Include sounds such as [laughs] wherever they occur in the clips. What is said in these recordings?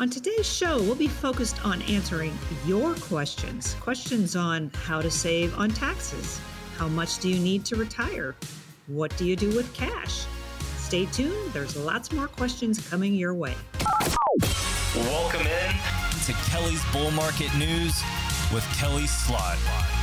On today's show, we'll be focused on answering your questions questions on how to save on taxes, how much do you need to retire, what do you do with cash. Stay tuned, there's lots more questions coming your way. Welcome in to Kelly's Bull Market News with Kelly Slaught.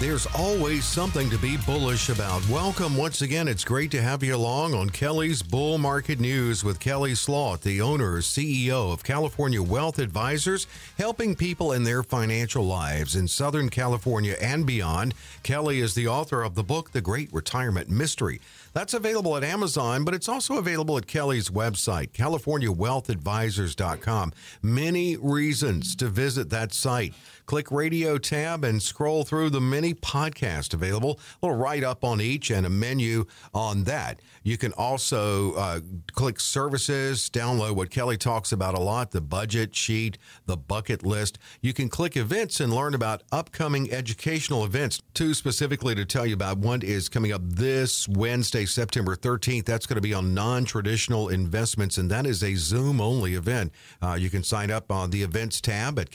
There's always something to be bullish about. Welcome once again. It's great to have you along on Kelly's Bull Market News with Kelly Slaught, the owner CEO of California Wealth Advisors, helping people in their financial lives in Southern California and beyond. Kelly is the author of the book, The Great Retirement Mystery. That's available at Amazon, but it's also available at Kelly's website, CaliforniaWealthAdvisors.com. Many reasons to visit that site. Click radio tab and scroll through the many podcasts available. A little write up on each and a menu on that. You can also uh, click services, download what Kelly talks about a lot the budget sheet, the bucket list. You can click events and learn about upcoming educational events. Two specifically to tell you about. One is coming up this Wednesday, September 13th. That's going to be on non traditional investments, and that is a Zoom only event. Uh, you can sign up on the events tab at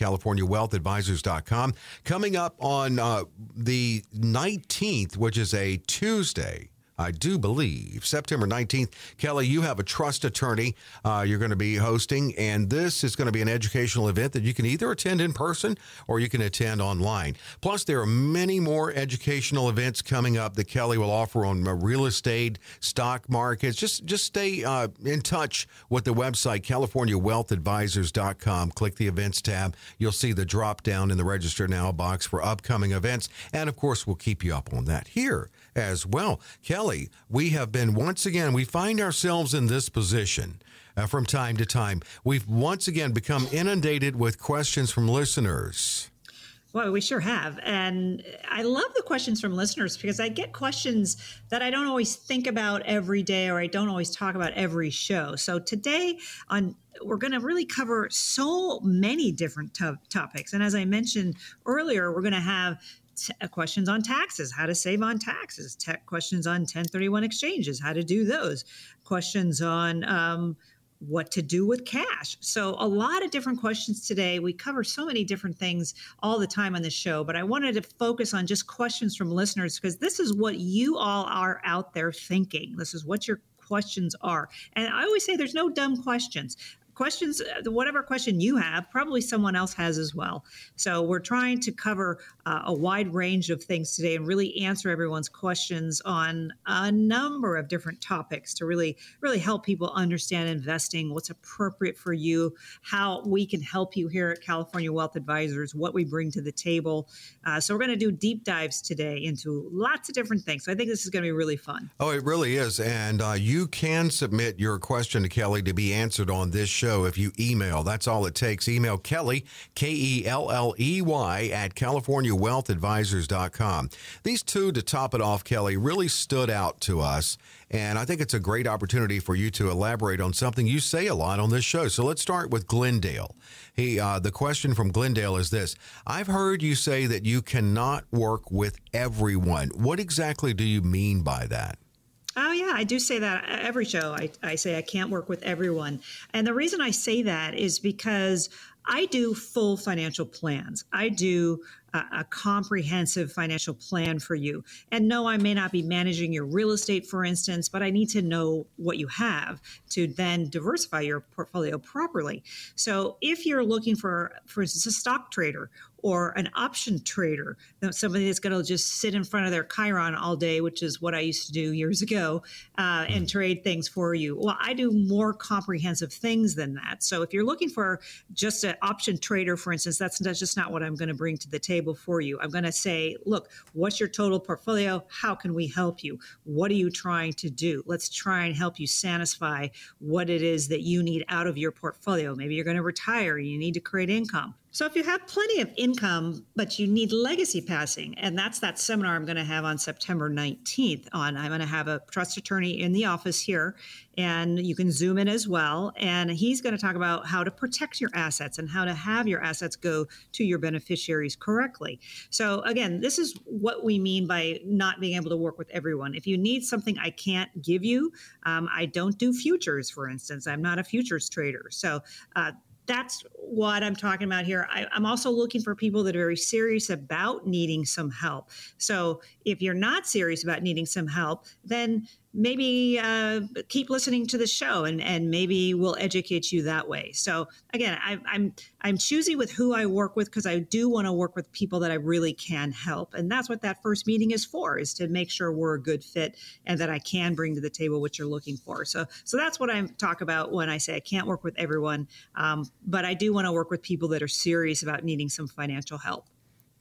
Coming up on uh, the 19th, which is a Tuesday, I do believe. September 19th. Kelly, you have a trust attorney uh, you're going to be hosting, and this is going to be an educational event that you can either attend in person or you can attend online. Plus, there are many more educational events coming up that Kelly will offer on uh, real estate, stock markets. Just, just stay uh, in touch with the website, CaliforniaWealthAdvisors.com. Click the events tab. You'll see the drop down in the register now box for upcoming events. And of course, we'll keep you up on that here as well. Kelly, we have been once again, we find ourselves in this position uh, from time to time. We've once again become inundated with questions from listeners. Well, we sure have. And I love the questions from listeners because I get questions that I don't always think about every day or I don't always talk about every show. So today on we're going to really cover so many different to- topics. And as I mentioned earlier, we're going to have t- questions on taxes, how to save on taxes, tech questions on 1031 exchanges, how to do those, questions on um, what to do with cash. So, a lot of different questions today. We cover so many different things all the time on the show, but I wanted to focus on just questions from listeners because this is what you all are out there thinking. This is what your questions are. And I always say there's no dumb questions questions, uh, whatever question you have, probably someone else has as well. So we're trying to cover uh, a wide range of things today and really answer everyone's questions on a number of different topics to really, really help people understand investing, what's appropriate for you, how we can help you here at California Wealth Advisors, what we bring to the table. Uh, so we're going to do deep dives today into lots of different things. So I think this is going to be really fun. Oh, it really is. And uh, you can submit your question to Kelly to be answered on this show show if you email. That's all it takes. Email Kelly, K E L L E Y, at CaliforniaWealthAdvisors.com. These two, to top it off, Kelly, really stood out to us. And I think it's a great opportunity for you to elaborate on something you say a lot on this show. So let's start with Glendale. He, uh, the question from Glendale is this I've heard you say that you cannot work with everyone. What exactly do you mean by that? Oh, yeah, I do say that every show. I, I say I can't work with everyone. And the reason I say that is because I do full financial plans. I do a, a, comprehensive financial plan for you. And no, I may not be managing your real estate, for instance, but I need to know what you have to then diversify your portfolio properly. So if you're looking for, for instance, a stock trader or an option trader, somebody that's going to just sit in front of their Chiron all day, which is what I used to do years ago, uh, and mm. trade things for you. Well, I do more comprehensive things than that. So if you're looking for just an option trader, for instance, that's, that's just not what I'm going to bring to the table for you. I'm going to say, look, what's your total portfolio? How can we help you? What are you trying to do? Let's try and help you satisfy what it is that you need out of your portfolio. Maybe you're going to retire, you need to create income. So if you have plenty of income, but you need legacy passing, and that's that seminar I'm going to have on September 19th on, I'm going to have a trust attorney in the office here and you can zoom in as well. And he's going to talk about how to protect your assets and how to have your assets go to your beneficiaries correctly. So again, this is what we mean by not being able to work with everyone. If you need something I can't give you, um, I don't do futures, for instance. I'm not a futures trader. So uh, that's what I'm talking about here. I, am also looking for people that are very serious about needing some help. So if you're not serious about needing some help, then maybe uh, keep listening to the show and, and maybe we'll educate you that way. So again, I, am I'm, I'm choosy with who I work with because I do want to work with people that I really can help, and that's what that first meeting is for: is to make sure we're a good fit and that I can bring to the table what you're looking for. So so that's what I talk about when I say I can't work with everyone, um, but I do want to work with people that are serious about needing some financial help.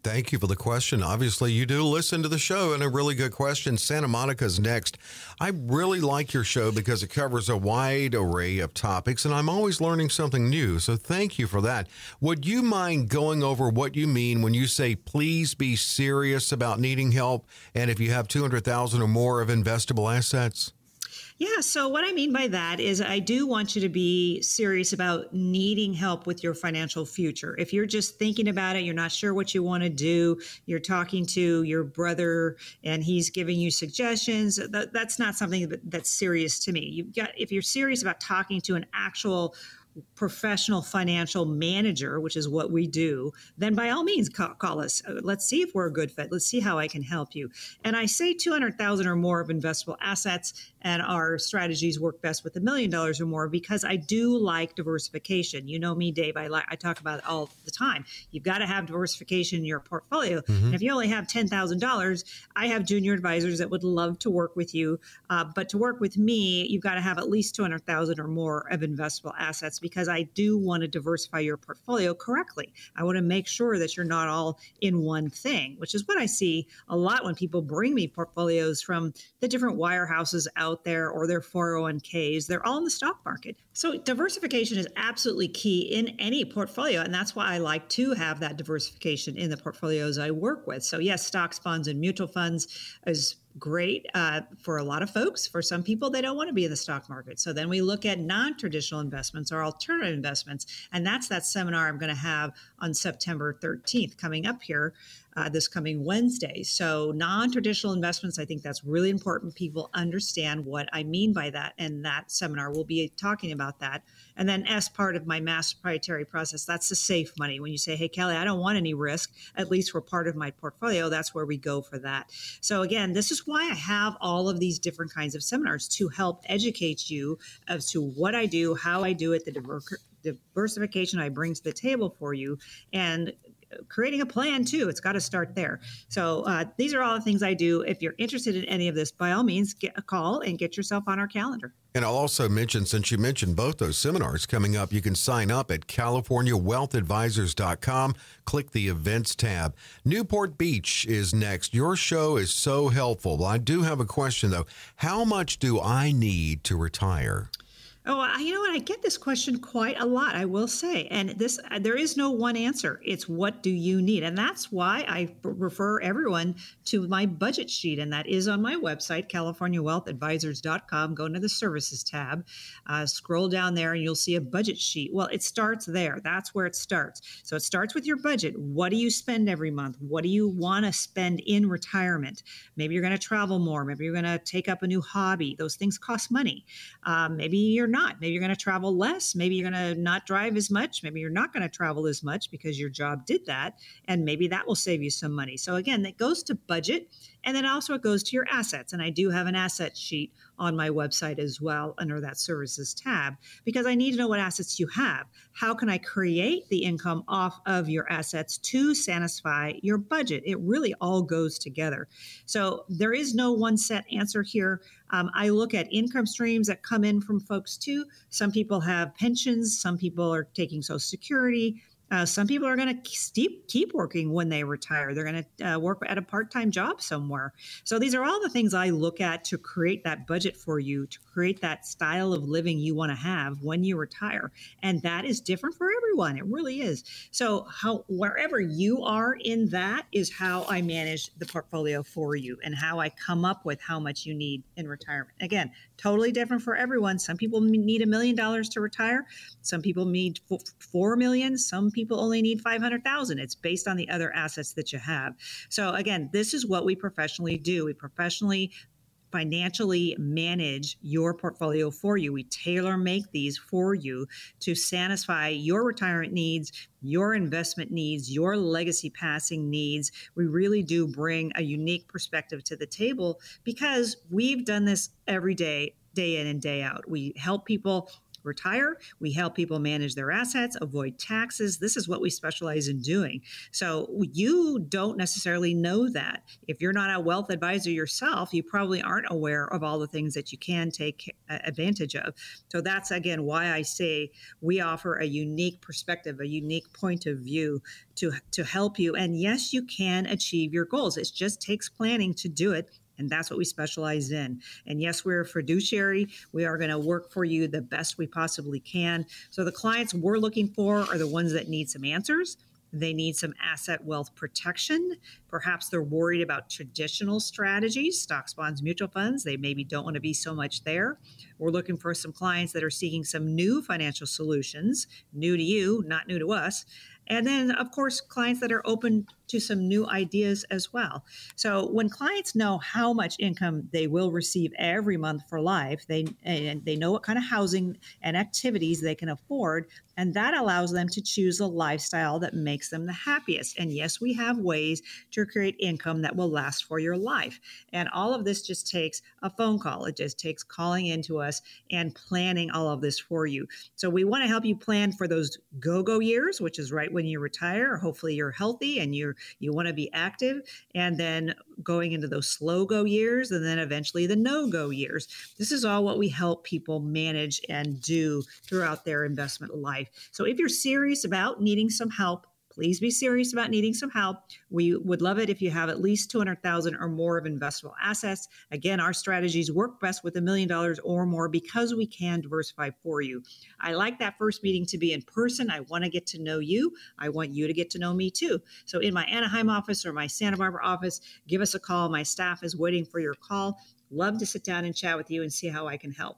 Thank you for the question. Obviously, you do listen to the show, and a really good question. Santa Monica's next. I really like your show because it covers a wide array of topics, and I'm always learning something new. So, thank you for that. Would you mind going over what you mean when you say, please be serious about needing help, and if you have 200,000 or more of investable assets? Yeah. So, what I mean by that is, I do want you to be serious about needing help with your financial future. If you're just thinking about it, you're not sure what you want to do, you're talking to your brother and he's giving you suggestions, that, that's not something that's serious to me. You've got, if you're serious about talking to an actual professional financial manager, which is what we do, then by all means call, call, us. Uh, let's see if we're a good fit. Let's see how I can help you. And I say 200,000 or more of investable assets and our strategies work best with a million dollars or more because I do like diversification. You know me, Dave. I like I talk about it all the time. You've got to have diversification in your portfolio. Mm-hmm. And if you only have ten thousand dollars, I have junior advisors that would love to work with you. Uh, but to work with me, you've got to have at least two hundred thousand or more of investable assets because I do want to diversify your portfolio correctly. I want to make sure that you're not all in one thing, which is what I see a lot when people bring me portfolios from the different wirehouses out there or their 401ks. They're all in the stock market. So diversification is absolutely key in any portfolio. And that's why I like to have that diversification in the portfolios I work with. So, yes, stocks, bonds, and mutual funds is great uh, for a lot of folks. For some people, they don't want to be in the stock market. So then we look at non traditional investments or alternative investments. And that's that seminar I'm going to have on September 13th coming up here uh, this coming Wednesday. So, non traditional investments, I think that's really important. People understand what I mean by that. And that seminar will be talking about that. And then, as part of my MAS proprietary process, that's the safe money. When you say, hey, Kelly, I don't want any risk, at least for part of my portfolio, that's where we go for that. So, again, this is why I have all of these different kinds of seminars to help educate you as to what I do, how I do it, the diversification I bring to the table for you, and creating a plan too. It's got to start there. So uh, these are all the things I do. If you're interested in any of this, by all means, get a call and get yourself on our calendar. And I'll also mention, since you mentioned both those seminars coming up, you can sign up at CaliforniaWealthAdvisors.com. Click the events tab. Newport Beach is next. Your show is so helpful. I do have a question though. How much do I need to retire? Oh, I, you know what? I get this question quite a lot. I will say, and this uh, there is no one answer. It's what do you need, and that's why I refer everyone to my budget sheet, and that is on my website, CaliforniaWealthAdvisors.com. Go into the Services tab, uh, scroll down there, and you'll see a budget sheet. Well, it starts there. That's where it starts. So it starts with your budget. What do you spend every month? What do you want to spend in retirement? Maybe you're going to travel more. Maybe you're going to take up a new hobby. Those things cost money. Um, maybe you're not not. Maybe you're going to travel less. Maybe you're going to not drive as much. Maybe you're not going to travel as much because your job did that. And maybe that will save you some money. So, again, that goes to budget. And then also it goes to your assets. And I do have an asset sheet on my website as well under that services tab because I need to know what assets you have. How can I create the income off of your assets to satisfy your budget? It really all goes together. So there is no one set answer here. Um, I look at income streams that come in from folks too. Some people have pensions, some people are taking Social Security. Uh, some people are going to keep keep working when they retire. They're going to uh, work at a part time job somewhere. So these are all the things I look at to create that budget for you, to create that style of living you want to have when you retire, and that is different for everyone. It really is. So how wherever you are in that is how I manage the portfolio for you, and how I come up with how much you need in retirement. Again, totally different for everyone. Some people need a million dollars to retire. Some people need four million. Some people only need 500,000. It's based on the other assets that you have. So again, this is what we professionally do. We professionally financially manage your portfolio for you. We tailor make these for you to satisfy your retirement needs, your investment needs, your legacy passing needs. We really do bring a unique perspective to the table because we've done this every day, day in and day out. We help people retire. We help people manage their assets, avoid taxes. This is what we specialize in doing. So you don't necessarily know that. If you're not a wealth advisor yourself, you probably aren't aware of all the things that you can take uh, advantage of. So that's again why I say we offer a unique perspective, a unique point of view to to help you. And yes, you can achieve your goals. It just takes planning to do it and that's what we specialize in. And yes, we're a fiduciary. We are going to work for you the best we possibly can. So the clients we're looking for are the ones that need some answers. They need some asset wealth protection. Perhaps they're worried about traditional strategies, stocks, bonds, mutual funds. They maybe don't want to be so much there. We're looking for some clients that are seeking some new financial solutions, new to you, not new to us. And then, of course, clients that are open to some new ideas as well. So when clients know how much income they will receive every month for life, they and they know what kind of housing and activities they can afford, and that allows them to choose a lifestyle that makes them the happiest. And yes, we have ways to create income that will last for your life. And all of this just takes a phone call. It just takes calling into us and planning all of this for you. So we want to help you plan for those go-go years, which is right when you retire. Hopefully you're healthy and you're you want to be active, and then going into those slow go years, and then eventually the no go years. This is all what we help people manage and do throughout their investment life. So if you're serious about needing some help, please be serious about needing some help. We would love it if you have at least 200,000 or more of investable assets. Again, our strategies work best with a million dollars or more because we can diversify for you. I like that first meeting to be in person. I want to get to know you. I want you to get to know me too. So in my Anaheim office or my Santa Barbara office, give us a call. My staff is waiting for your call. Love to sit down and chat with you and see how I can help.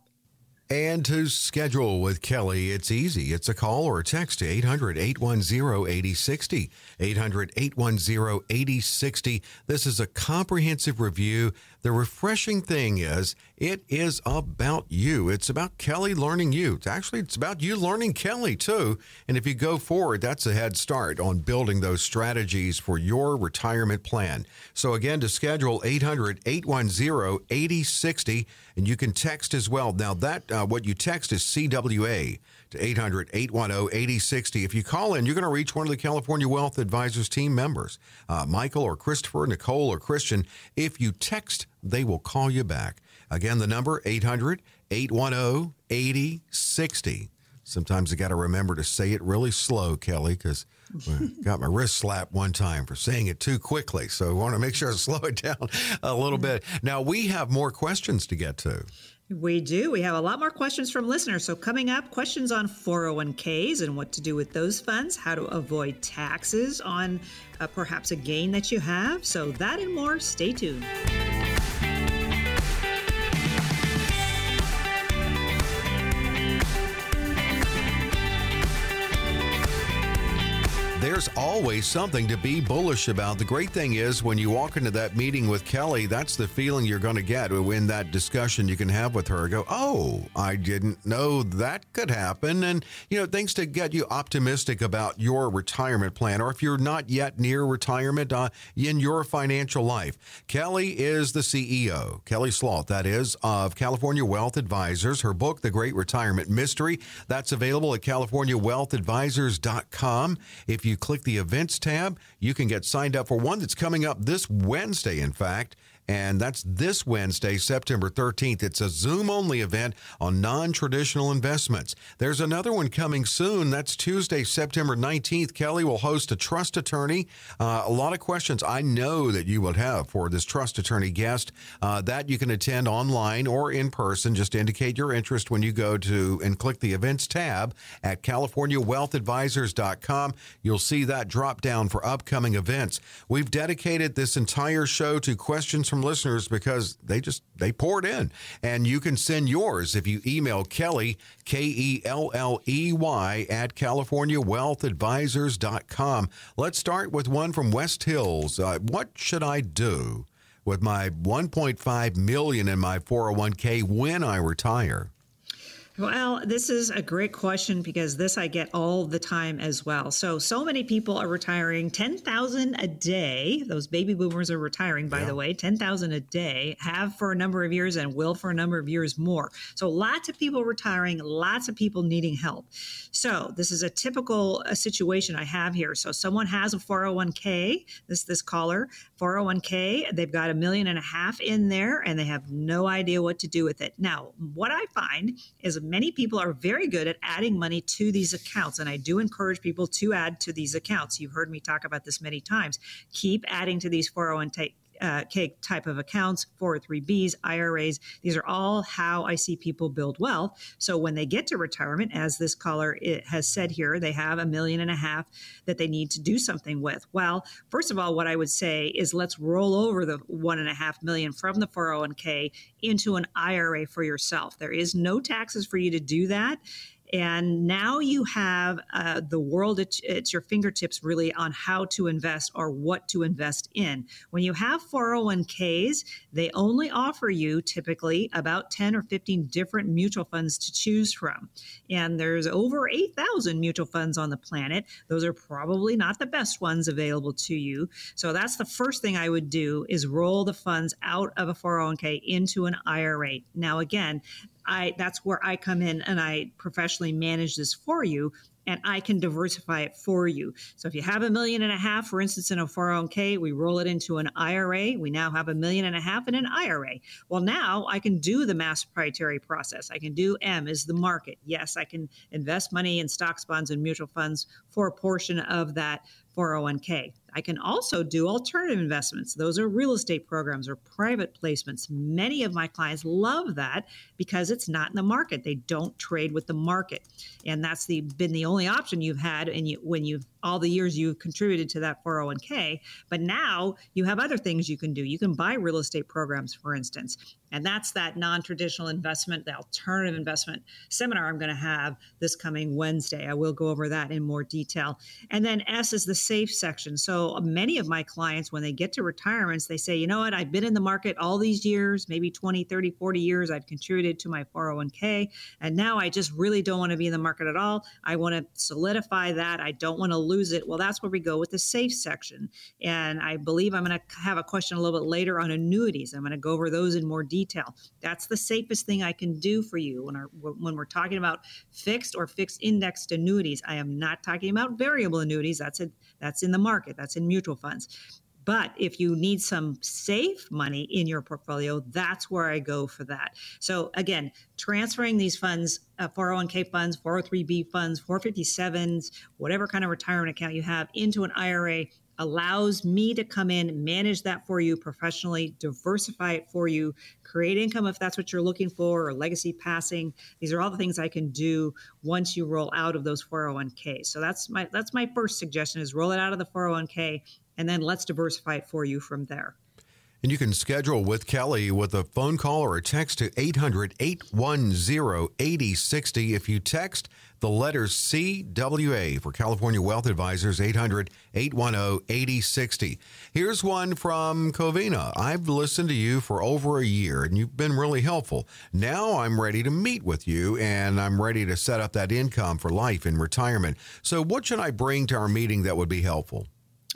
And to schedule with Kelly, it's easy. It's a call or a text to 800 810 8060. 800 810 8060. This is a comprehensive review. The refreshing thing is, it is about you. It's about Kelly learning you. It's actually, it's about you learning Kelly too. And if you go forward, that's a head start on building those strategies for your retirement plan. So again, to schedule 800 810 8060, and you can text as well. Now, that uh, what you text is CWA to 800 810 8060. If you call in, you're going to reach one of the California Wealth Advisors team members, uh, Michael or Christopher, Nicole or Christian. If you text, they will call you back. Again, the number 800 810 8060. Sometimes I got to remember to say it really slow, Kelly, because got my wrist slapped one time for saying it too quickly. So I want to make sure I [laughs] slow it down a little bit. Now, we have more questions to get to. We do. We have a lot more questions from listeners. So, coming up, questions on 401ks and what to do with those funds, how to avoid taxes on uh, perhaps a gain that you have. So, that and more. Stay tuned. There's always something to be bullish about. The great thing is when you walk into that meeting with Kelly, that's the feeling you're going to get in that discussion you can have with her. Go, oh, I didn't know that could happen. And, you know, things to get you optimistic about your retirement plan, or if you're not yet near retirement uh, in your financial life. Kelly is the CEO, Kelly Slaught, that is, of California Wealth Advisors. Her book, The Great Retirement Mystery, that's available at californiawealthadvisors.com. If you you click the events tab, you can get signed up for one that's coming up this Wednesday, in fact and that's this Wednesday, September 13th. It's a Zoom only event on non traditional investments. There's another one coming soon. That's Tuesday, September 19th. Kelly will host a trust attorney. Uh, a lot of questions I know that you would have for this trust attorney guest uh, that you can attend online or in person. Just indicate your interest when you go to and click the events tab at CaliforniaWealthAdvisors.com. You'll see that drop down for upcoming events. We've dedicated this entire show to questions from listeners because they just they poured in. And you can send yours if you email kelly k-e-l-l-e-y at californiawealthadvisors.com let's start with one from west hills. Uh, what should i do with my 1.5 million in my 401k when I retire? Well, this is a great question because this I get all the time as well. So, so many people are retiring 10,000 a day. Those baby boomers are retiring, by yeah. the way, 10,000 a day, have for a number of years and will for a number of years more. So, lots of people retiring, lots of people needing help. So, this is a typical uh, situation I have here. So, someone has a 401k, this this caller, 401k, they've got a million and a half in there and they have no idea what to do with it. Now, what I find is many people are very good at adding money to these accounts. And I do encourage people to add to these accounts. You've heard me talk about this many times. Keep adding to these 401 uh, K type of accounts, 403Bs, IRAs. These are all how I see people build wealth. So when they get to retirement, as this caller has said here, they have a million and a half that they need to do something with. Well, first of all, what I would say is let's roll over the one and a half million from the 401k into an IRA for yourself. There is no taxes for you to do that. And now you have uh, the world at, at, your fingertips really on how to invest or what to invest in. When you have 401ks, they only offer you typically about 10 or 15 different mutual funds to choose from. And there's over 8,000 mutual funds on the planet. Those are probably not the best ones available to you. So that's the first thing I would do is roll the funds out of a 401k into an IRA. Now, again, I that's where I come in and I professionally manage this for you and I can diversify it for you. So if you have a million and a half, for instance, in a 401k, we roll it into an IRA. We now have a million and a half in an IRA. Well, now I can do the MAS proprietary process. I can do M is the market. Yes, I can invest money in stocks, bonds, and mutual funds for a portion of that 401k. I can also do alternative investments. Those are real estate programs or private placements. Many of my clients love that because it's not in the market. They don't trade with the market. And that's the been the only option you've had and you, when you've all the years you've contributed to that 401k. But now you have other things you can do. You can buy real estate programs, for instance. And that's that non traditional investment, the alternative investment seminar I'm going to have this coming Wednesday. I will go over that in more detail. And then S is the safe section. So Uh, many of my clients, when they get to retirements, they say, you know what, I've been in the market all these years, maybe 20, 30, 40 years. I've contributed to my 401k. And now I just really don't want to be in the market at all. I want to solidify that. I don't want to lose it. Well, that's where we go with the safe section. And I believe I'm going to have a question a little bit later on annuities. I'm going to go over those in more detail. That's the safest thing I can do for you when, our, when we're talking about fixed or fixed indexed annuities. I am not talking about variable annuities. That's a, that's in the market. That's in mutual funds. But if you need some safe money in your portfolio, that's where I go for that. So again, transferring these funds, uh, 401k funds, 403b funds, 457s, whatever kind of retirement account you have, into an IRA allows me to come in, manage that for you professionally, diversify it for you, create income if that's what you're looking for, or legacy passing. These are all the things I can do once you roll out of those 401k. So that's my that's my first suggestion is roll it out of the 401k and then let's diversify it for you from there. And you can schedule with Kelly with a phone call or a text to 800 810 8060. If you text the letters CWA for California Wealth Advisors, 800 810 8060. Here's one from Covina. I've listened to you for over a year and you've been really helpful. Now I'm ready to meet with you and I'm ready to set up that income for life in retirement. So, what should I bring to our meeting that would be helpful?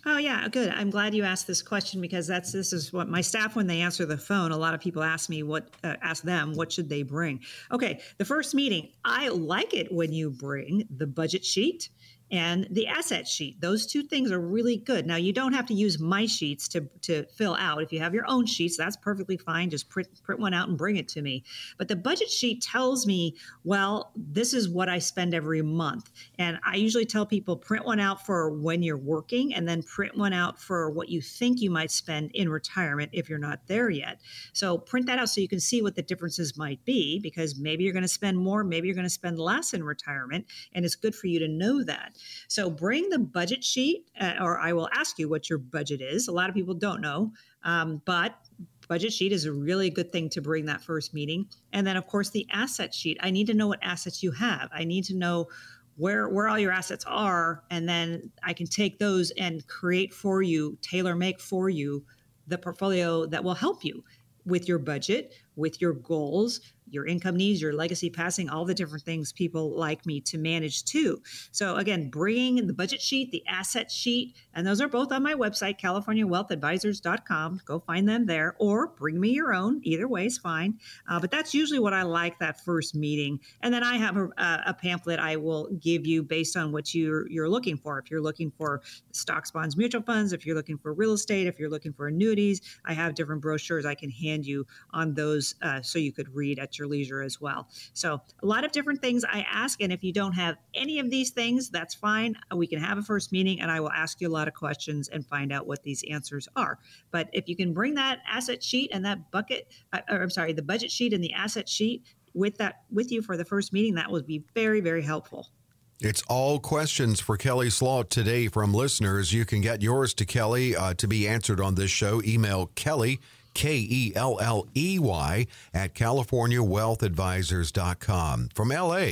Oh yeah, good. I'm glad you asked this question because that's this is what my staff when they answer the phone. A lot of people ask me what uh, ask them what should they bring. Okay, the first meeting. I like it when you bring the budget sheet and the asset sheet. Those two things are really good. Now, you don't have to use my sheets to, to fill out. If you have your own sheets, that's perfectly fine. Just print, print one out and bring it to me. But the budget sheet tells me, well, this is what I spend every month. And I usually tell people print one out for when you're working and then print one out for what you think you might spend in retirement if you're not there yet. So print that out so you can see what the differences might be because maybe you're going to spend more, maybe you're going to spend less in retirement. And it's good for you to know that. So bring the budget sheet, uh, or I will ask you what your budget is. A lot of people don't know, um, but budget sheet is a really good thing to bring that first meeting. And then, of course, the asset sheet. I need to know what assets you have. I need to know where where all your assets are, and then I can take those and create for you, tailor make for you the portfolio that will help you with your budget, with your goals, your income needs, your legacy passing, all the different things people like me to manage too. So, again, bringing the budget sheet, the asset sheet, and those are both on my website, CaliforniaWealthAdvisors.com. Go find them there or bring me your own. Either way is fine. Uh, but that's usually what I like that first meeting. And then I have a, a pamphlet I will give you based on what you're, you're looking for. If you're looking for stocks, bonds, mutual funds, if you're looking for real estate, if you're looking for annuities, I have different brochures I can hand you on those uh, so you could read at your leisure as well. So, a lot of different things I ask. And if you don't have any of these things, that's fine. We can have a first meeting and I will ask you a lot of questions and find out what these answers are. But if you can bring that asset sheet and that bucket, uh, or I'm sorry, the budget sheet and the asset sheet with that with you for the first meeting, that would be very, very helpful. It's all questions for Kelly Slaught today from listeners. You can get yours to Kelly uh, to be answered on this show. Email Kelly, K E L L E Y, at CaliforniaWealthAdvisors.com. From LA,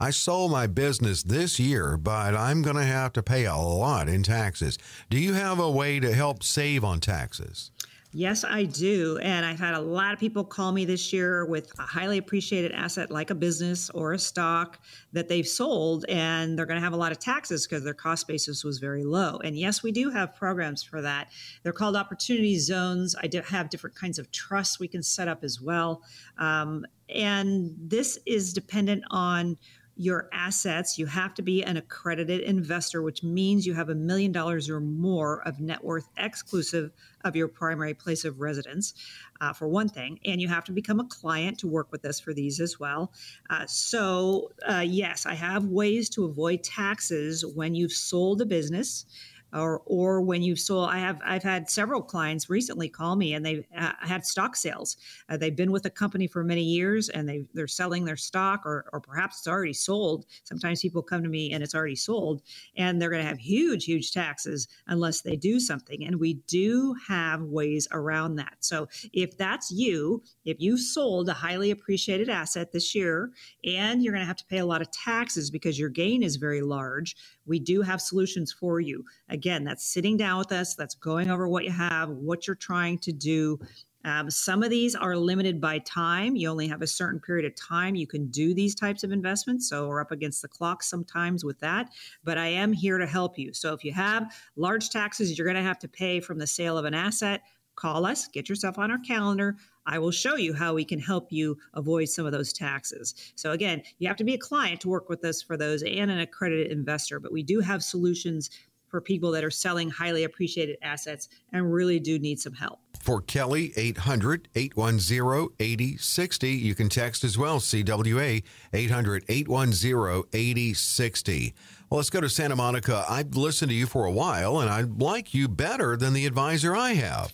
I sold my business this year, but I'm going to have to pay a lot in taxes. Do you have a way to help save on taxes? Yes, I do. And I've had a lot of people call me this year with a highly appreciated asset like a business or a stock that they've sold, and they're going to have a lot of taxes because their cost basis was very low. And yes, we do have programs for that. They're called opportunity zones. I have different kinds of trusts we can set up as well. Um, and this is dependent on your assets, you have to be an accredited investor, which means you have a million dollars or more of net worth exclusive of your primary place of residence, uh, for one thing. And you have to become a client to work with us for these as well. Uh, so, uh, yes, I have ways to avoid taxes when you've sold a business or or when you sold i have i've had several clients recently call me and they've uh, had stock sales. Uh, they've been with a company for many years and they they're selling their stock or or perhaps it's already sold. Sometimes people come to me and it's already sold and they're going to have huge huge taxes unless they do something and we do have ways around that. So if that's you if you sold a highly appreciated asset this year and you're going to have to pay a lot of taxes because your gain is very large we do have solutions for you. Again, that's sitting down with us, that's going over what you have, what you're trying to do. Um, some of these are limited by time. You only have a certain period of time you can do these types of investments. So we're up against the clock sometimes with that. But I am here to help you. So if you have large taxes you're going to have to pay from the sale of an asset, call us, get yourself on our calendar. I will show you how we can help you avoid some of those taxes. So, again, you have to be a client to work with us for those and an accredited investor, but we do have solutions for people that are selling highly appreciated assets and really do need some help. For Kelly, 800 810 8060. You can text as well, CWA 800 810 8060. Well, let's go to Santa Monica. I've listened to you for a while and I like you better than the advisor I have.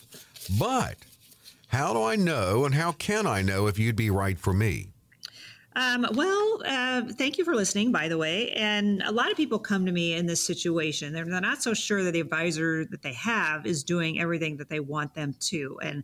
But how do I know and how can I know if you'd be right for me? Um, well, uh, thank you for listening, by the way. And a lot of people come to me in this situation. They're not so sure that the advisor that they have is doing everything that they want them to. And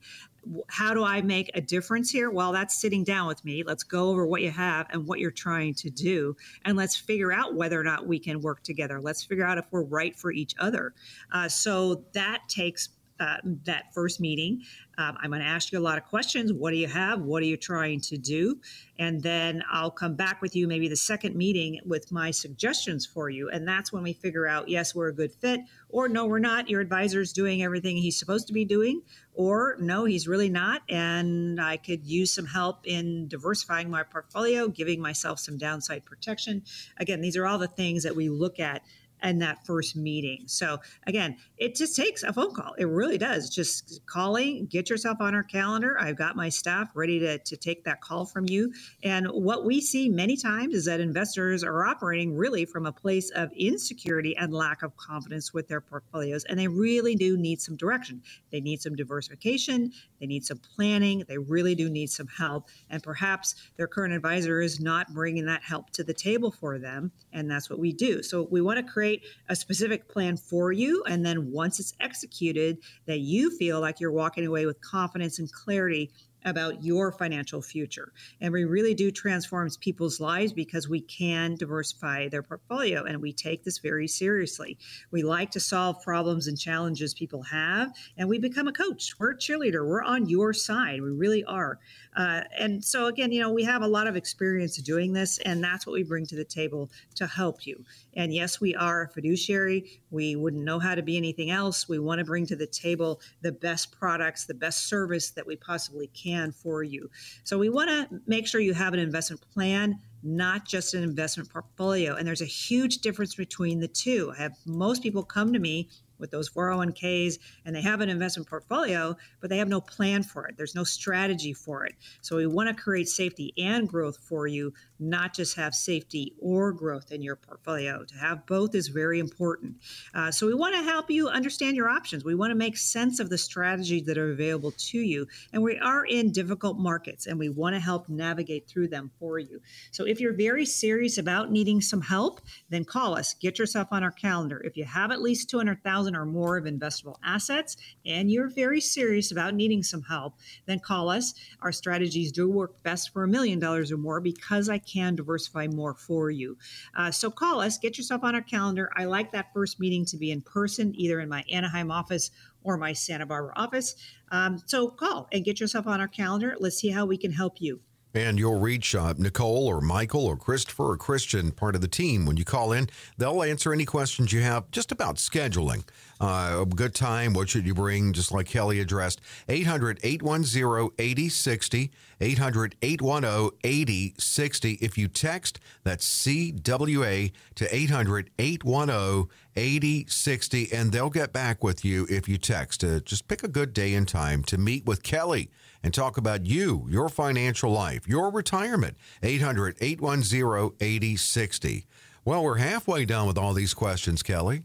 how do I make a difference here? Well, that's sitting down with me. Let's go over what you have and what you're trying to do. And let's figure out whether or not we can work together. Let's figure out if we're right for each other. Uh, so that takes uh, that first meeting. Um, I'm going to ask you a lot of questions. What do you have? What are you trying to do? And then I'll come back with you maybe the second meeting with my suggestions for you. And that's when we figure out yes, we're a good fit, or no, we're not. Your advisor is doing everything he's supposed to be doing, or no, he's really not. And I could use some help in diversifying my portfolio, giving myself some downside protection. Again, these are all the things that we look at and that first meeting. So again, it just takes a phone call. It really does. Just calling, get yourself on our calendar. I've got my staff ready to, to take that call from you. And what we see many times is that investors are operating really from a place of insecurity and lack of confidence with their portfolios. And they really do need some direction. They need some diversification. They need some planning. They really do need some help. And perhaps their current advisor is not bringing that help to the table for them. And that's what we do. So we want to create create a specific plan for you. And then once it's executed, that you feel like you're walking away with confidence and clarity about your financial future. And we really do transform people's lives because we can diversify their portfolio and we take this very seriously. We like to solve problems and challenges people have, and we become a coach. We're a cheerleader. We're on your side. We really are. Uh, and so, again, you know, we have a lot of experience doing this, and that's what we bring to the table to help you. And yes, we are a fiduciary. We wouldn't know how to be anything else. We want to bring to the table the best products, the best service that we possibly can for you. So we want to make sure you have an investment plan not just an investment portfolio. And there's a huge difference between the two. I have most people come to me with those 401ks and they have an investment portfolio, but they have no plan for it. There's no strategy for it. So we want to create safety and growth for you, not just have safety or growth in your portfolio. To have both is very important. Uh, so we want to help you understand your options. We want to make sense of the strategies that are available to you. And we are in difficult markets and we want to help navigate through them for you. So if you're very serious about needing some help, then call us. Get yourself on our calendar. If you have at least 200,000 or more of investable assets and you're very serious about needing some help, then call us. Our strategies do work best for a million dollars or more because I can diversify more for you. Uh, so call us, get yourself on our calendar. I like that first meeting to be in person, either in my Anaheim office or my Santa Barbara office. Um, so call and get yourself on our calendar. Let's see how we can help you. And you'll reach uh, Nicole or Michael or Christopher or Christian, part of the team. When you call in, they'll answer any questions you have just about scheduling. Uh, a good time, what should you bring, just like Kelly addressed. 800 810 8060. 800 810 8060. If you text, that's CWA to 800 810 8060, and they'll get back with you if you text. Uh, just pick a good day and time to meet with Kelly and talk about you, your financial life, your retirement. 800 810 8060. Well, we're halfway done with all these questions, Kelly.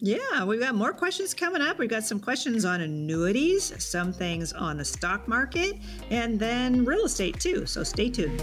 Yeah, we've got more questions coming up. We've got some questions on annuities, some things on the stock market, and then real estate too. So stay tuned.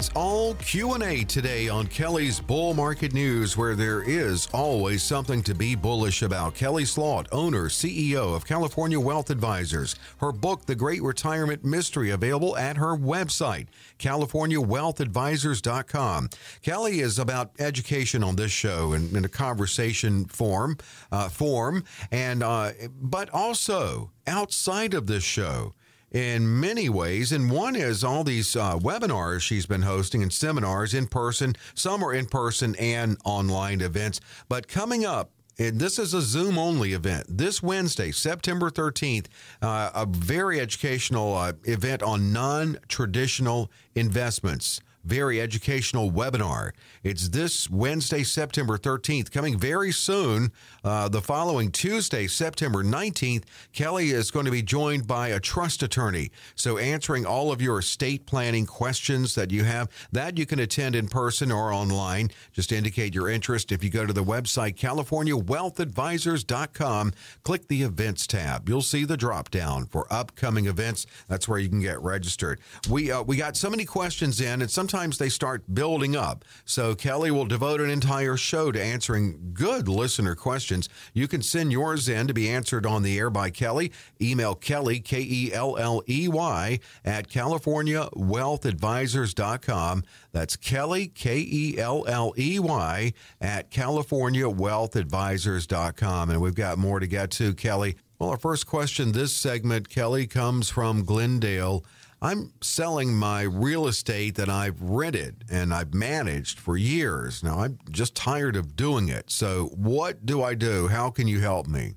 It's all Q&A today on Kelly's Bull Market News where there is always something to be bullish about. Kelly Slaught, owner, CEO of California Wealth Advisors. Her book The Great Retirement Mystery available at her website, californiawealthadvisors.com. Kelly is about education on this show in, in a conversation form, uh, form and uh, but also outside of this show in many ways. And one is all these uh, webinars she's been hosting and seminars in person. Some are in person and online events. But coming up, and this is a Zoom only event. This Wednesday, September 13th, uh, a very educational uh, event on non traditional investments very educational webinar. It's this Wednesday, September 13th, coming very soon. Uh, the following Tuesday, September 19th, Kelly is going to be joined by a trust attorney. So, answering all of your estate planning questions that you have, that you can attend in person or online. Just indicate your interest. If you go to the website, CaliforniaWealthAdvisors.com, click the events tab. You'll see the drop down for upcoming events. That's where you can get registered. We, uh, we got so many questions in, and sometimes sometimes they start building up. So Kelly will devote an entire show to answering good listener questions. You can send yours in to be answered on the air by Kelly. Email Kelly, K E L L E Y, at CaliforniaWealthAdvisors.com. That's Kelly, K E L L E Y, at CaliforniaWealthAdvisors.com. And we've got more to get to, Kelly. Well, our first question this segment, Kelly, comes from Glendale. I'm selling my real estate that I've rented and I've managed for years. Now I'm just tired of doing it. So, what do I do? How can you help me?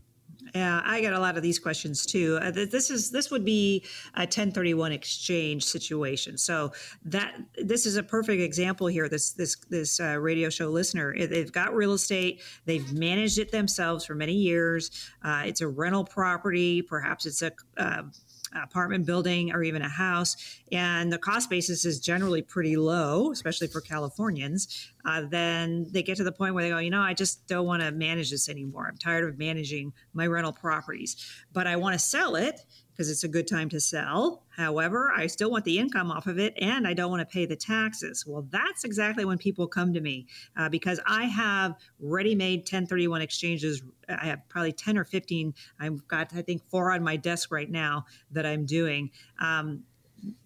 Yeah, I get a lot of these questions too. Uh, this is this would be a 1031 exchange situation. So that this is a perfect example here. This this this uh, radio show listener, they've got real estate, they've managed it themselves for many years. Uh, it's a rental property, perhaps it's a uh, apartment building or even a house, and the cost basis is generally pretty low, especially for Californians, uh, then they get to the point where they go, you know, I just don't want to manage this anymore. I'm tired of managing my rental properties, but I want to sell it because it's a good time to sell. However, I still want the income off of it and I don't want to pay the taxes. Well, that's exactly when people come to me uh, because I have ready made 1031 exchanges. I have probably 10 or 15. I've got, I think, four on my desk right now that I'm doing. Um,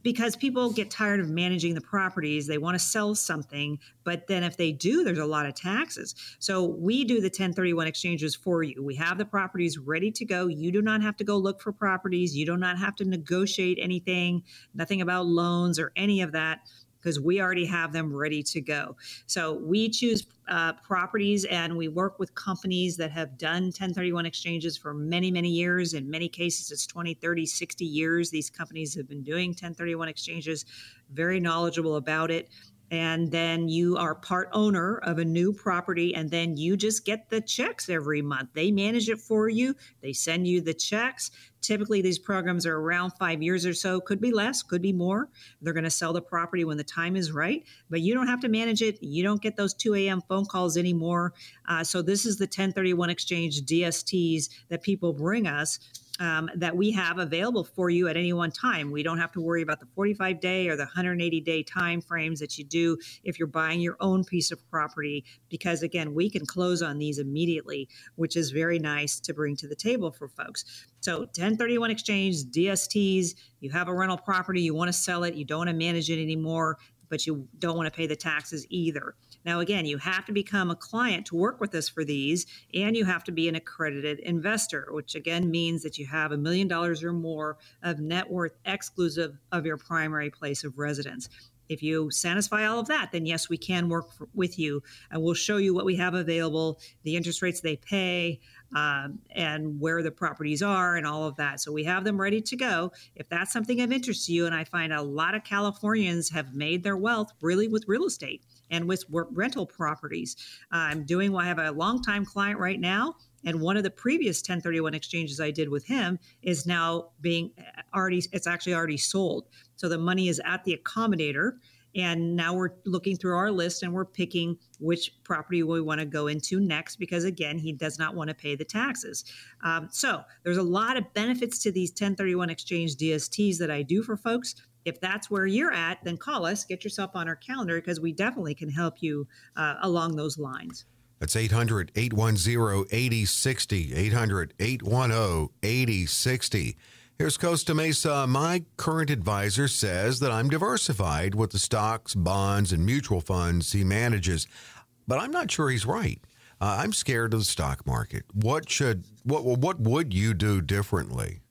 because people get tired of managing the properties they want to sell something but then if they do there's a lot of taxes. So we do the 1031 exchanges for you. We have the properties ready to go. You do not have to go look for properties. You do not have to negotiate anything nothing about loans or any of that because we already have them ready to go. So we choose uh, properties and we work with companies that have done 1031 exchanges for many, many years. In many cases, it's 20, 30, 60 years. These companies have been doing 1031 exchanges, very knowledgeable about it and then you are part owner of a new property and then you just get the checks every month. They manage it for you. They send you the checks. Typically these programs are around five years or so could be less could be more. They're going to sell the property when the time is right but you don't have to manage it. You don't get those 2 a.m phone calls anymore. Uh, so this is the 1031 exchange dsts that people bring us um, that we have available for you at any one time. We don't have to worry about the 45 day or the 180 day time frames that you do if you're buying your own piece of property, because again, we can close on these immediately, which is very nice to bring to the table for folks. So 1031 exchange, DSTs, you have a rental property, you want to sell it, you don't want to manage it anymore, but you don't want to pay the taxes either. Now, again, you have to become a client to work with us for these, and you have to be an accredited investor, which again means that you have a million dollars or more of net worth exclusive of your primary place of residence. If you satisfy all of that, then yes, we can work for, with you and we'll show you what we have available, the interest rates they pay, um, and where the properties are and all of that. So we have them ready to go. If that's something of interest to you, and I find a lot of Californians have made their wealth really with real estate and with rental properties. I'm doing, I have a long-time client right now. And one of the previous 1031 exchanges I did with him is now being uh, already, it's actually already sold. So the money is at the accommodator. And now we're looking through our list and we're picking which property we want to go into next because, again, he does not want to pay the taxes. Um, so there's a lot of benefits to these 1031 exchange DSTs that I do for folks if that's where you're at, then call us, get yourself on our calendar because we definitely can help you uh, along those lines. That's 800 810 8060. 800 810 8060. Here's Costa Mesa. My current advisor says that I'm diversified with the stocks, bonds, and mutual funds he manages, but I'm not sure he's right. Uh, I'm scared of the stock market. What should what what would you do differently?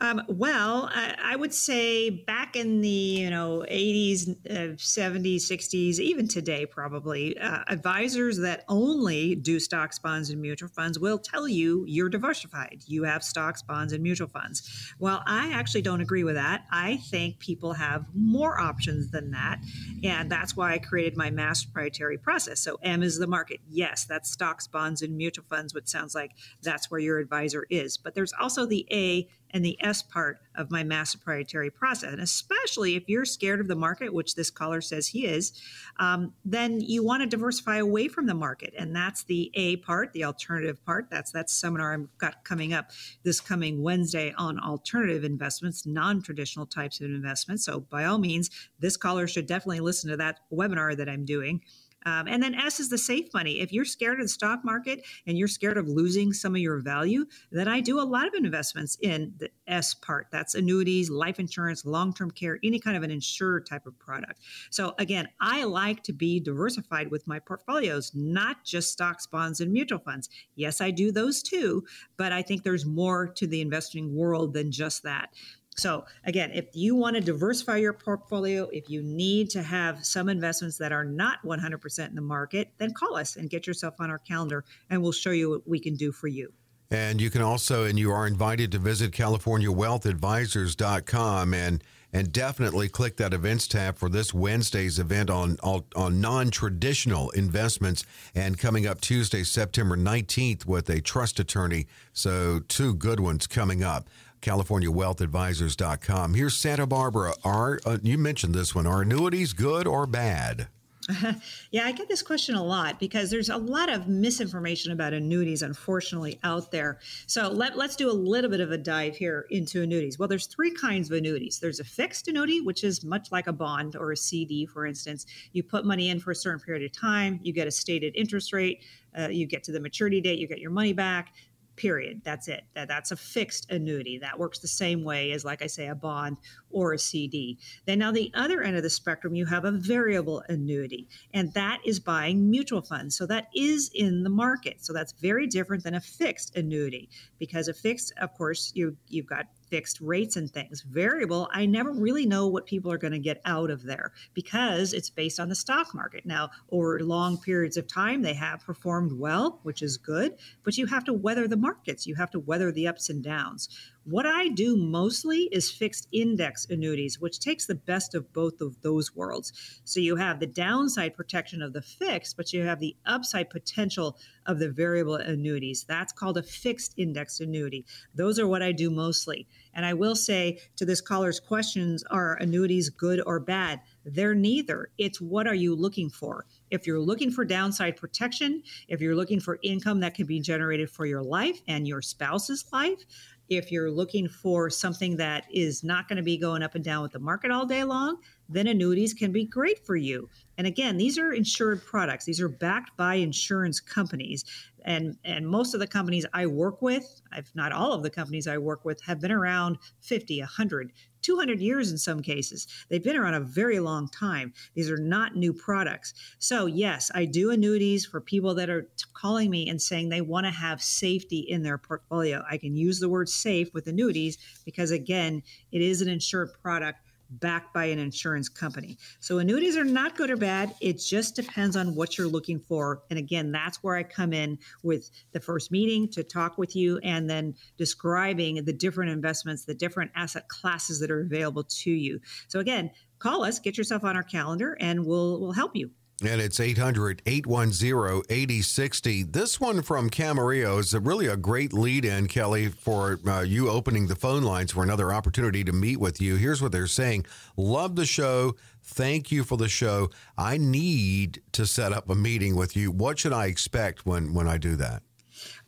Um, well, I, I, would say back in the you know 80s, uh, 70s, 60s, even today, probably uh, advisors that only do stocks, bonds, and mutual funds will tell you you're diversified. You have stocks, bonds, and mutual funds. Well, I actually don't agree with that. I think people have more options than that, and that's why I created my MAS proprietary process. So M is the market. Yes, that's stocks, bonds, and mutual funds, which sounds like that's where your advisor is. But there's also the A and the S part of my MAS proprietary process. And especially if you're scared of the market, which this caller says he is, um, then you want to diversify away from the market. And that's the A part, the alternative part. That's that seminar I've got coming up this coming Wednesday on alternative investments, non traditional types of investments. So by all means, this caller should definitely listen to that webinar that I'm doing. Um, and then S is the safe money. If you're scared of the stock market and you're scared of losing some of your value, then I do a lot of investments in the S part. That's annuities, life insurance, long term care, any kind of an insured type of product. So again, I like to be diversified with my portfolios, not just stocks, bonds, and mutual funds. Yes, I do those too, but I think there's more to the investing world than just that. So, again, if you want to diversify your portfolio, if you need to have some investments that are not 100% in the market, then call us and get yourself on our calendar, and we'll show you what we can do for you. And you can also, and you are invited to visit CaliforniaWealthAdvisors.com and and definitely click that events tab for this Wednesday's event on on non-traditional investments and coming up Tuesday, September 19th with a trust attorney. So two good ones coming up. CaliforniaWealthAdvisors.com. Here's Santa Barbara. Are uh, you mentioned this one? Are annuities good or bad? [laughs] yeah, I get this question a lot because there's a lot of misinformation about annuities, unfortunately, out there. So let, let's do a little bit of a dive here into annuities. Well, there's three kinds of annuities. There's a fixed annuity, which is much like a bond or a CD, for instance. You put money in for a certain period of time, you get a stated interest rate, uh, you get to the maturity date, you get your money back period. That's it. That, that's a fixed annuity that works the same way as like i say a bond or a cd then now the other end of the spectrum you have a variable annuity and that is buying mutual funds. So that is in the market. So that's very different than a fixed annuity because a fixed of course you you've got fixed rates and things. Variable, I never really know what people are going to get out of there because it's based on the stock market. Now, over long periods of time, they have performed well, which is good, but you have to weather the markets. You have to weather the ups and downs. What I do mostly is fixed index annuities, which takes the best of both of those worlds. So you have the downside protection of the fixed, but you have the upside potential of the variable annuities. That's called a fixed index annuity. Those are what I do mostly. And I will say to this caller's questions are annuities good or bad? They're neither. It's what are you looking for? If you're looking for downside protection, if you're looking for income that can be generated for your life and your spouse's life, if you're looking for something that is not going to be going up and down with the market all day long, then annuities can be great for you. And again, these are insured products. These are backed by insurance companies. And, and most of the companies I work with, if not all of the companies I work with, have been around 50, 100, 200 years in some cases. They've been around a very long time. These are not new products. So, yes, I do annuities for people that are t- calling me and saying they want to have safety in their portfolio. I can use the word safe with annuities because, again, it is an insured product backed by an insurance company. So annuities are not good or bad. It just depends on what you're looking for. And again, that's where I come in with the first meeting to talk with you and then describing the different investments, the different asset classes that are available to you. So again, call us, get yourself on our calendar and we'll we'll help you. And it's 800 810 8060. This one from Camarillo is a really a great lead in, Kelley, for uh, you opening the phone lines for another opportunity to meet with you. Here's what they're saying Love the show. Thank you for the show. I need to set up a meeting with you. What should I expect when, when I do that?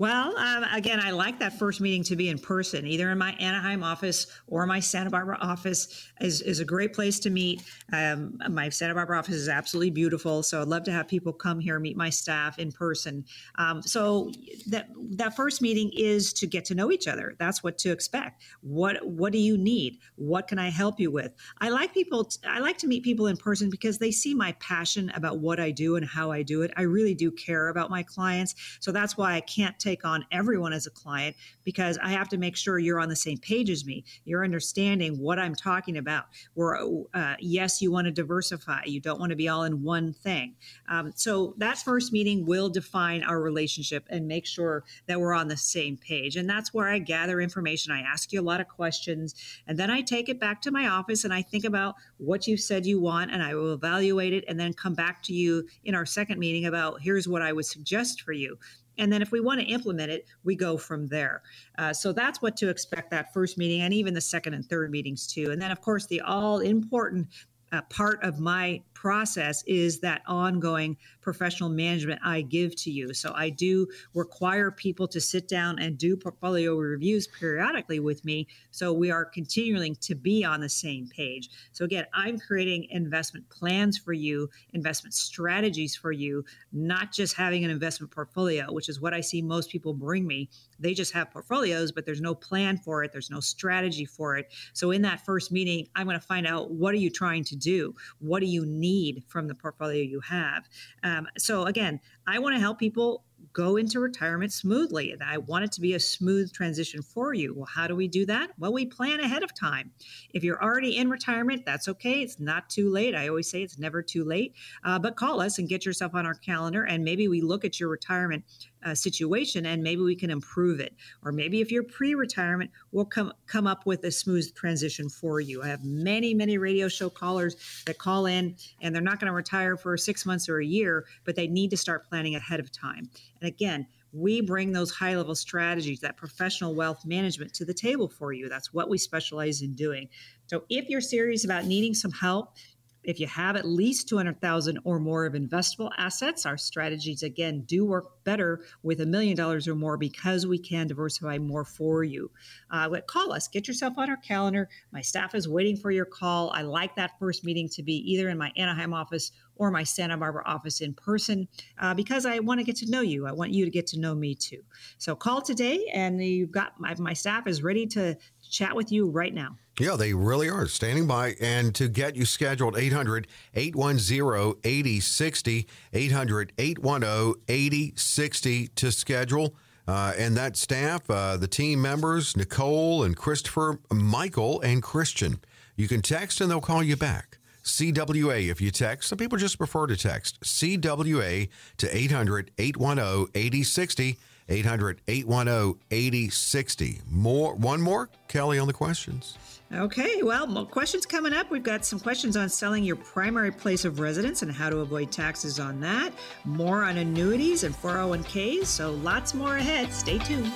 Well, um, again, I like that first meeting to be in person, either in my Anaheim office or my Santa Barbara office is, is a great place to meet. Um, my Santa Barbara office is absolutely beautiful, so I'd love to have people come here, meet my staff in person. Um, so that that first meeting is to get to know each other. That's what to expect. What what do you need? What can I help you with? I like people. T- I like to meet people in person because they see my passion about what I do and how I do it. I really do care about my clients, so that's why I can't take take on everyone as a client because I have to make sure you're on the same page as me. You're understanding what I'm talking about. Where, uh, yes, you want to diversify. You don't want to be all in one thing. Um, so that first meeting will define our relationship and make sure that we're on the same page. And that's where I gather information. I ask you a lot of questions, and then I take it back to my office and I think about what you said you want, and I will evaluate it, and then come back to you in our second meeting about here's what I would suggest for you. And then if we want to implement it, we go from there. Uh, so that's what to expect that first meeting and even the second and third meetings too. And then, of course, the all important uh, part of my process is that ongoing professional management I give to you. So I do require people to sit down and do portfolio reviews periodically with me. So we are continuing to be on the same page. So again, I'm creating investment plans for you, investment strategies for you, not just having an investment portfolio, which is what I see most people bring me. They just have portfolios, but there's no plan for it, there's no strategy for it. So in that first meeting, I'm going to find out what are you trying to do? What do you need? Need from the portfolio you have. Um, so again, I want to help people go into retirement smoothly. And I want it to be a smooth transition for you. Well, how do we do that? Well, we plan ahead of time. If you're already in retirement, that's okay. It's not too late. I always say it's never too late. Uh, but call us and get yourself on our calendar, and maybe we look at your retirement uh, situation and maybe we can improve it. Or maybe if you're pre-retirement, we'll come come up with a smooth transition for you. I have many, many radio show callers that call in and they're not going to retire for six months or a year, but they need to start planning ahead of time. And again, we bring those high level strategies, that professional wealth management to the table for you. That's what we specialize in doing. So if you're serious about needing some help, If you have at least 200,000 or more of investable assets, our strategies again do work better with a million dollars or more because we can diversify more for you. Uh, call us, get yourself on our calendar. My staff is waiting for your call. I like that first meeting to be either in my Anaheim office or my Santa Barbara office in person uh, because I want to get to know you. I want you to get to know me too. So call today, and you've got my, my staff is ready to chat with you right now. Yeah, they really are standing by. And to get you scheduled, 800 810 8060, 800 810 8060 to schedule. Uh, and that staff, uh, the team members, Nicole and Christopher, Michael and Christian. You can text and they'll call you back. CWA if you text. Some people just prefer to text. CWA to 800 810 8060. 800 810 8060. More, one more, Kelley, on the questions. Okay, well, questions coming up. We've got some questions on selling your primary place of residence and how to avoid taxes on that. More on annuities and 401ks. So lots more ahead. Stay tuned.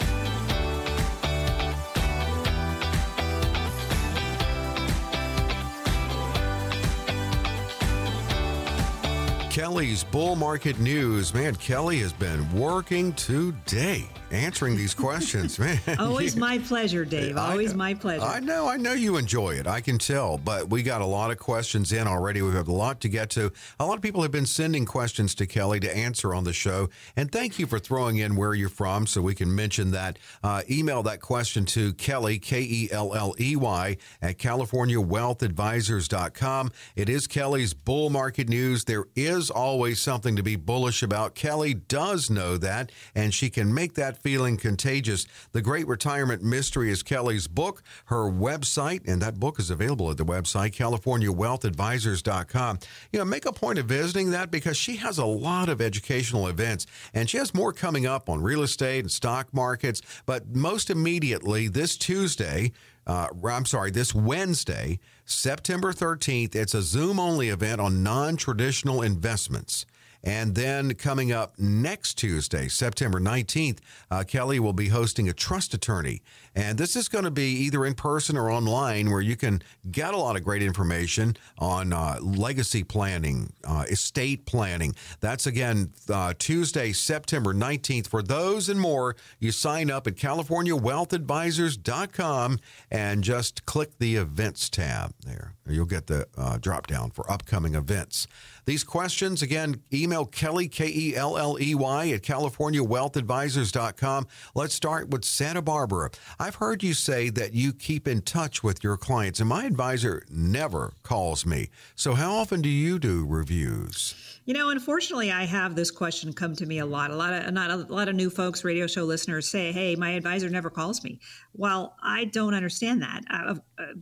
Kelley's Bull Market News. Man, Kelley has been working today answering these questions, [laughs] man. Always my pleasure, Dave. Always my pleasure. I know, I know you enjoy it. I can tell, but we got a lot of questions in already. We have a lot to get to. A lot of people have been sending questions to Kelley to answer on the show, and thank you for throwing in where you're from so we can mention that. Uh, email that question to Kelley, K E L L E Y, at CaliforniaWealthAdvisors.com. It is Kelley's Bull Market News. There is always something to be bullish about. Kelley does know that, and she can make that feeling contagious. The Great Retirement Mystery is Kelley's book, her website, and that book is available at the website, CaliforniaWealthAdvisors.com. You know, make a point of visiting that because she has a lot of educational events, and she has more coming up on real estate and stock markets. But most immediately, this Tuesday, uh, I'm sorry, this Wednesday, September 13th, it's a Zoom only event on non traditional investments. And then coming up next Tuesday, September 19th, uh, Kelley will be hosting a trust attorney. And this is going to be either in person or online where you can get a lot of great information on uh, legacy planning, uh, estate planning. That's again uh, Tuesday, September 19th. For those and more, you sign up at CaliforniaWealthAdvisors.com and just click the events tab there. You'll get the uh, drop down for upcoming events. These questions, again, email Kelley, K E L L E Y, at CaliforniaWealthAdvisors.com. Let's start with Santa Barbara. I've heard you say that you keep in touch with your clients, and my advisor never calls me. So, how often do you do reviews? You know, unfortunately, I have this question come to me a lot. A lot of not a lot of new folks, radio show listeners say, "Hey, my advisor never calls me." Well, I don't understand that. Uh,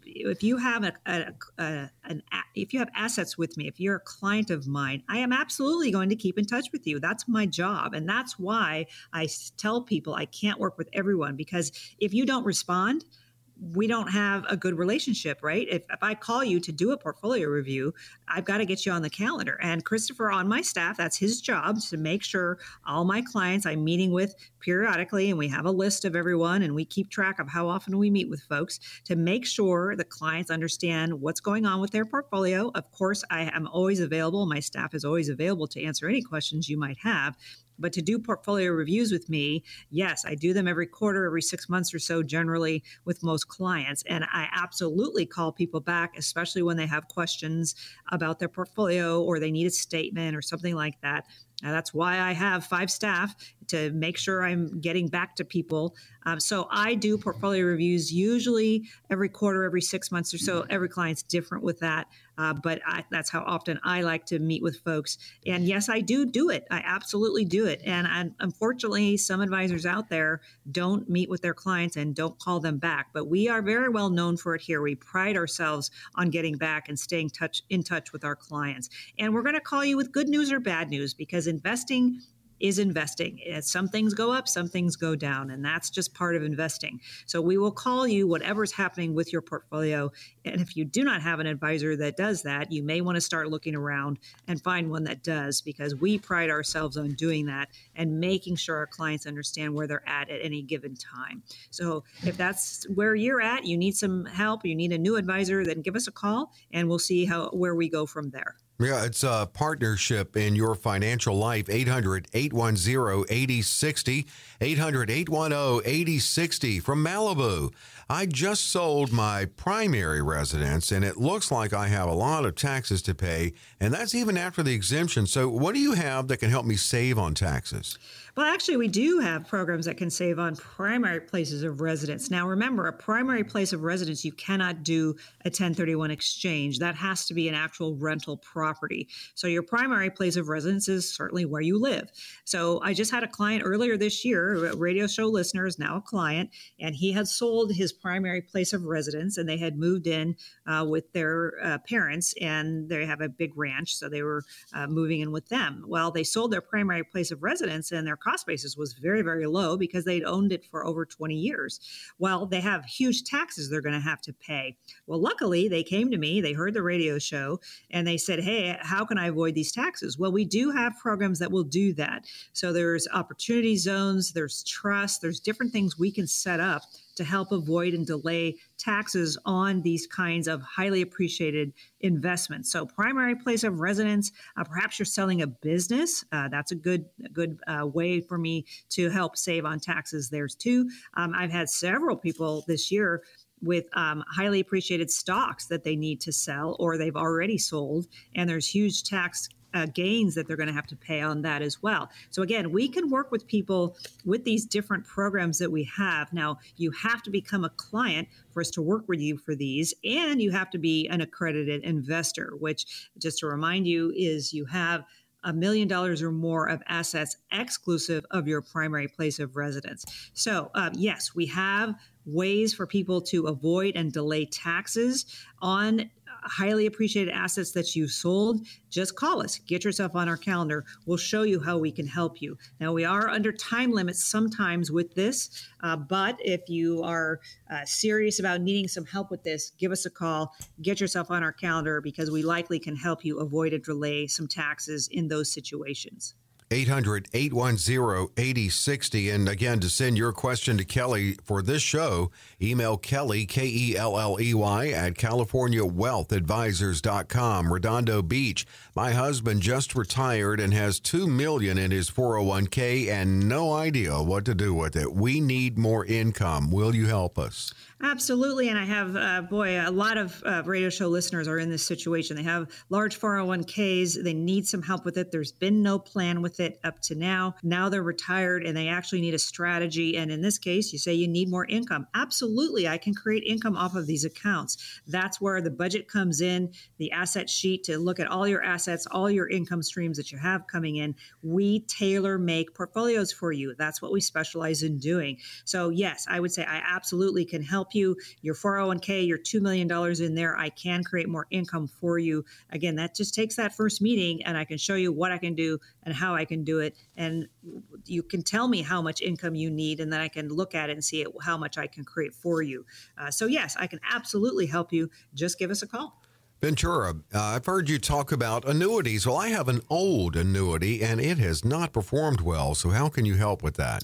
if you have a, a, a an if you have assets with me, if you're a client of mine, I am absolutely going to keep in touch with you. That's my job, and that's why I tell people I can't work with everyone because if you don't respond we don't have a good relationship, right? If, if I call you to do a portfolio review, I've got to get you on the calendar. And Christopher on my staff, that's his job to make sure all my clients I'm meeting with periodically, and we have a list of everyone, and we keep track of how often we meet with folks to make sure the clients understand what's going on with their portfolio. Of course, I am always available. My staff is always available to answer any questions you might have. But to do portfolio reviews with me, yes, I do them every quarter, every six months or so, generally with most clients. And I absolutely call people back, especially when they have questions about their portfolio or they need a statement or something like that. Now, that's why I have five staff to make sure I'm getting back to people. Um, so I do portfolio reviews usually every quarter, every six months or so. Every client's different with that, uh, but I, that's how often I like to meet with folks. And yes, I do do it. I absolutely do it. And I, unfortunately, some advisors out there don't meet with their clients and don't call them back. But we are very well known for it here. We pride ourselves on getting back and staying touch in touch with our clients. And we're going to call you with good news or bad news because investing is investing. Eh, some things go up, some things go down, and that's just part of investing. So we will call you whatever's happening with your portfolio. And if you do not have an advisor that does that, you may want to start looking around and find one that does because we pride ourselves on doing that and making sure our clients understand where they're at at any given time. So if that's where you're at, you need some help, you need a new advisor, then give us a call and we'll see how where we go from there. Yeah, it's a partnership in your financial life. 800 810 8060. 800 810 8060 from Malibu. I just sold my primary residence and it looks like I have a lot of taxes to pay, and that's even after the exemption. So, what do you have that can help me save on taxes? Well, actually, we do have programs that can save on primary places of residence. Now, remember, a primary place of residence, you cannot do a 1031 exchange. That has to be an actual rental property. So, your primary place of residence is certainly where you live. So, I just had a client earlier this year, a radio show listener is now a client, and he had sold his primary place of residence and they had moved in uh, with their uh, parents and they have a big ranch. So, they were uh, moving in with them. Well, they sold their primary place of residence and their cost basis was very, very low because they'd owned it for over 20 years. Well, they have huge taxes they're going to have to pay. Well, luckily, they came to me, they heard the radio show, and they said, Hey, how can I avoid these taxes? Well, we do have programs that will do that. So there's opportunity zones, there's trust, there's different things we can set up to help avoid and delay taxes on these kinds of highly appreciated investments. So, primary place of residence, uh, perhaps you're selling a business. Uh, that's a good, a good uh, way for me to help save on taxes there too. Um, I've had several people this year with um, highly appreciated stocks that they need to sell or they've already sold, and there's huge tax uh, gains that they're going to have to pay on that as well. So again, we can work with people with these different programs that we have. Now, you have to become a client for us to work with you for these, and you have to be an accredited investor, which just to remind you is you have a million dollars or more of assets exclusive of your primary place of residence. So, um, yes, we have ways for people to avoid and delay taxes on highly appreciated assets that you sold, just call us. Get yourself on our calendar. We'll show you how we can help you. Now, we are under time limits sometimes with this, uh, but if you are uh, serious about needing some help with this, give us a call. Get yourself on our calendar because we likely can help you avoid or delay some taxes in those situations. 800 810 8060. And again, to send your question to Kelley for this show, email Kelley, K E L L E Y, at CaliforniaWealthAdvisors.com, Redondo Beach. My husband just retired and has 2 million in his 401k and no idea what to do with it. We need more income. Will you help us? Absolutely. And I have, uh, boy, a lot of uh, radio show listeners are in this situation. They have large 401ks. They need some help with it. There's been no plan with it up to now. Now they're retired and they actually need a strategy. And in this case, you say you need more income. Absolutely. I can create income off of these accounts. That's where the budget comes in, the asset sheet to look at all your assets, all your income streams that you have coming in. We tailor make portfolios for you. That's what we specialize in doing. So, yes, I would say I absolutely can help you. Your 401k, your $2 million in there, I can create more income for you. Again, that just takes that first meeting and I can show you what I can do and how I can do it. And you can tell me how much income you need, and then I can look at it and see how much I can create for you. Uh, so, yes, I can absolutely help you. Just give us a call. Ventura, uh, I've heard you talk about annuities. Well, I have an old annuity and it has not performed well. So, how can you help with that?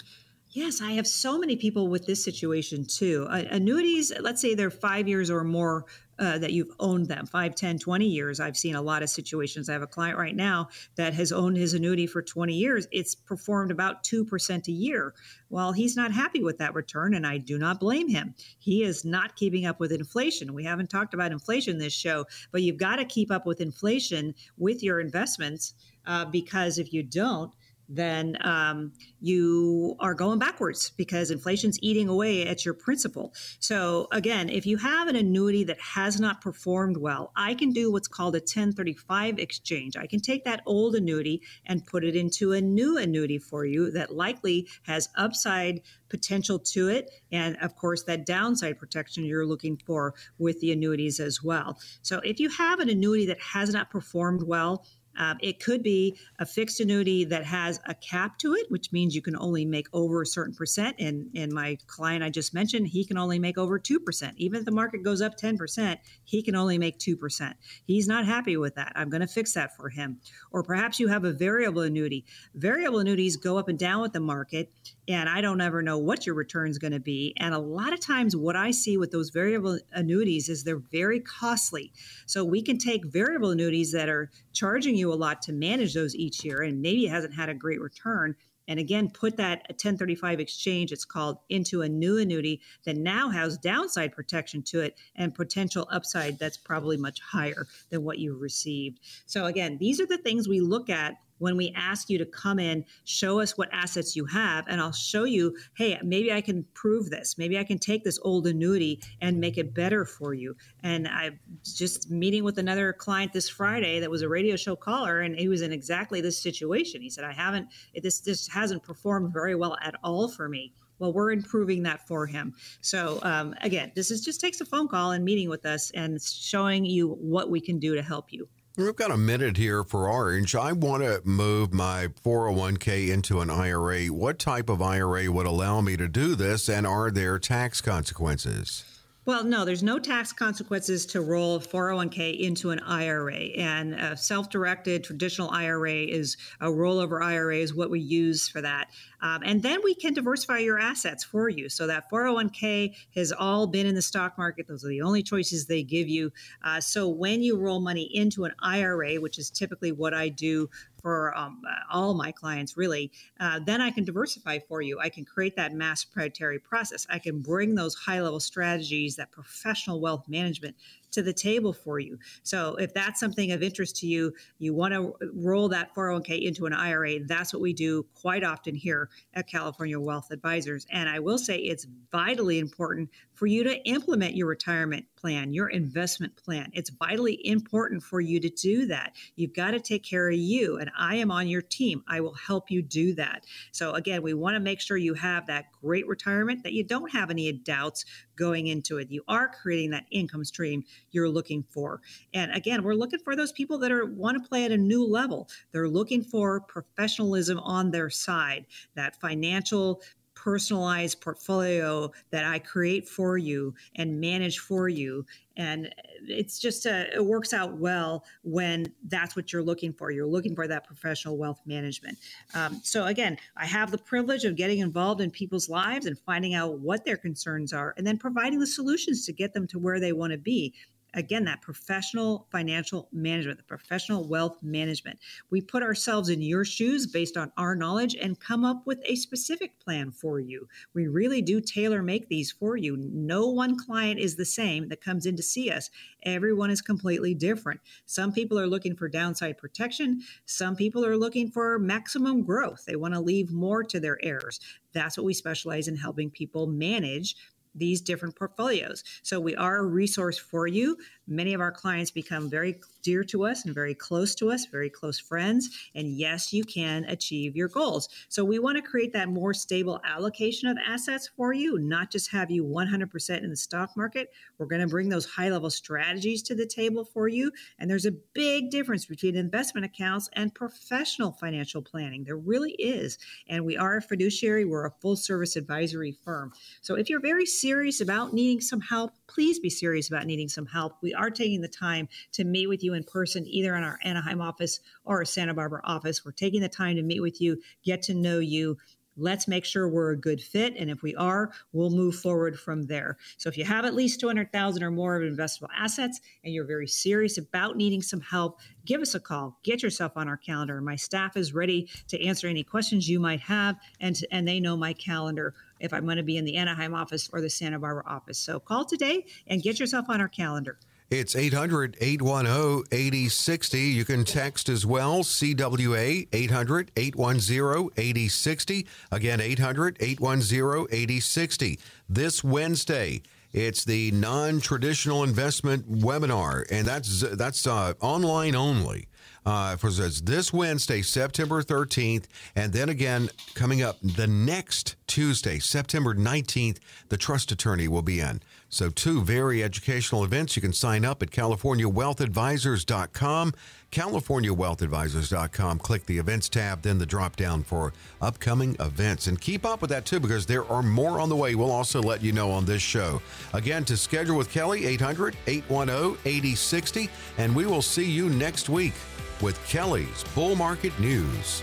Yes, I have so many people with this situation too. Uh, annuities, let's say they're five years or more uh, that you've owned them, five, 10, 20 years. I've seen a lot of situations. I have a client right now that has owned his annuity for 20 years. It's performed about 2% a year. Well, he's not happy with that return, and I do not blame him. He is not keeping up with inflation. We haven't talked about inflation this show, but you've got to keep up with inflation with your investments uh, because if you don't, then um, you are going backwards because inflation's eating away at your principal. So, again, if you have an annuity that has not performed well, I can do what's called a 1035 exchange. I can take that old annuity and put it into a new annuity for you that likely has upside potential to it. And of course, that downside protection you're looking for with the annuities as well. So, if you have an annuity that has not performed well, Um, it could be a fixed annuity that has a cap to it, which means you can only make over a certain percent. And, and my client I just mentioned, he can only make over 2%. Even if the market goes up 10%, he can only make 2%. He's not happy with that. I'm going to fix that for him. Or perhaps you have a variable annuity. Variable annuities go up and down with the market, and I don't ever know what your return is going to be. And a lot of times, what I see with those variable annuities is they're very costly. So we can take variable annuities that are charging you a lot to manage those each year, and maybe it hasn't had a great return. And again put that 1035 exchange it's called into a new annuity that now has downside protection to it and potential upside that's probably much higher than what you've received. So again these are the things we look at when we ask you to come in, show us what assets you have, and I'll show you, hey, maybe I can prove this. Maybe I can take this old annuity and make it better for you. And I just meeting with another client this Friday that was a radio show caller, and he was in exactly this situation. He said, I haven't, this, this hasn't performed very well at all for me. Well, we're improving that for him. So um, again, this is just takes a phone call and meeting with us and showing you what we can do to help you. We've got a minute here for Orange. I want to move my 401k into an IRA. What type of IRA would allow me to do this, and are there tax consequences? Well, no, there's no tax consequences to roll 401k into an IRA. And a self directed traditional IRA is a rollover IRA, is what we use for that. Um, and then we can diversify your assets for you. So that 401k has all been in the stock market. Those are the only choices they give you. Uh, so when you roll money into an IRA, which is typically what I do for um, all my clients, really, uh, then I can diversify for you. I can create that MAS proprietary process. I can bring those high level strategies, that professional wealth management to the table for you. So if that's something of interest to you, you want to roll that 401k into an IRA, that's what we do quite often here at California Wealth Advisors. And I will say it's vitally important for you to implement your retirement plan, your investment plan. It's vitally important for you to do that. You've got to take care of you, and I am on your team. I will help you do that. So, again, we want to make sure you have that great retirement, that you don't have any doubts going into it. You are creating that income stream you're looking for. And again, we're looking for those people that are want to play at a new level. They're looking for professionalism on their side, that financial personalized portfolio that I create for you and manage for you. And it's just, a, it works out well when that's what you're looking for. You're looking for that professional wealth management. Um, so, again, I have the privilege of getting involved in people's lives and finding out what their concerns are and then providing the solutions to get them to where they want to be again that professional financial management the professional wealth management. We put ourselves in your shoes based on our knowledge and come up with a specific plan for you. We really do tailor make these for you. No one client is the same that comes in to see us. Everyone is completely different. Some people are looking for downside protection. Some people are looking for maximum growth. They want to leave more to their heirs. That's what we specialize in helping people manage these different portfolios. So we are a resource for you. Many of our clients become very dear to us and very close to us, very close friends. And yes, you can achieve your goals. So we want to create that more stable allocation of assets for you, not just have you 100% in the stock market. We're going to bring those high level strategies to the table for you. And there's a big difference between investment accounts and professional financial planning. There really is. And we are a fiduciary, we're a full service advisory firm. So if you're very serious about needing some help, please be serious about needing some help. We are taking the time to meet with you in person, either in our Anaheim office or our Santa Barbara office. We're taking the time to meet with you, get to know you, Let's make sure we're a good fit. And if we are, we'll move forward from there. So if you have at least 200,000 or more of investable assets and you're very serious about needing some help, give us a call. Get yourself on our calendar. My staff is ready to answer any questions you might have, and, and they know my calendar if I'm going to be in the Anaheim office or the Santa Barbara office. So call today and get yourself on our calendar. It's 800 810 8060. You can text as well, CWA 800 810 8060. Again, 800 810 8060. This Wednesday, it's the non-traditional investment webinar, and that's that's uh, online only. Uh, for this Wednesday, September 13th, and then again coming up the next Tuesday, September 19th, the trust attorney will be in. So, two very educational events. You can sign up at CaliforniaWealthAdvisors.com. CaliforniaWealthAdvisors.com. Click the events tab, then the drop down for upcoming events. And keep up with that too, because there are more on the way. We'll also let you know on this show. Again, to schedule with Kelley, 800 810 8060. And we will see you next week with Kelley's Bull Market News.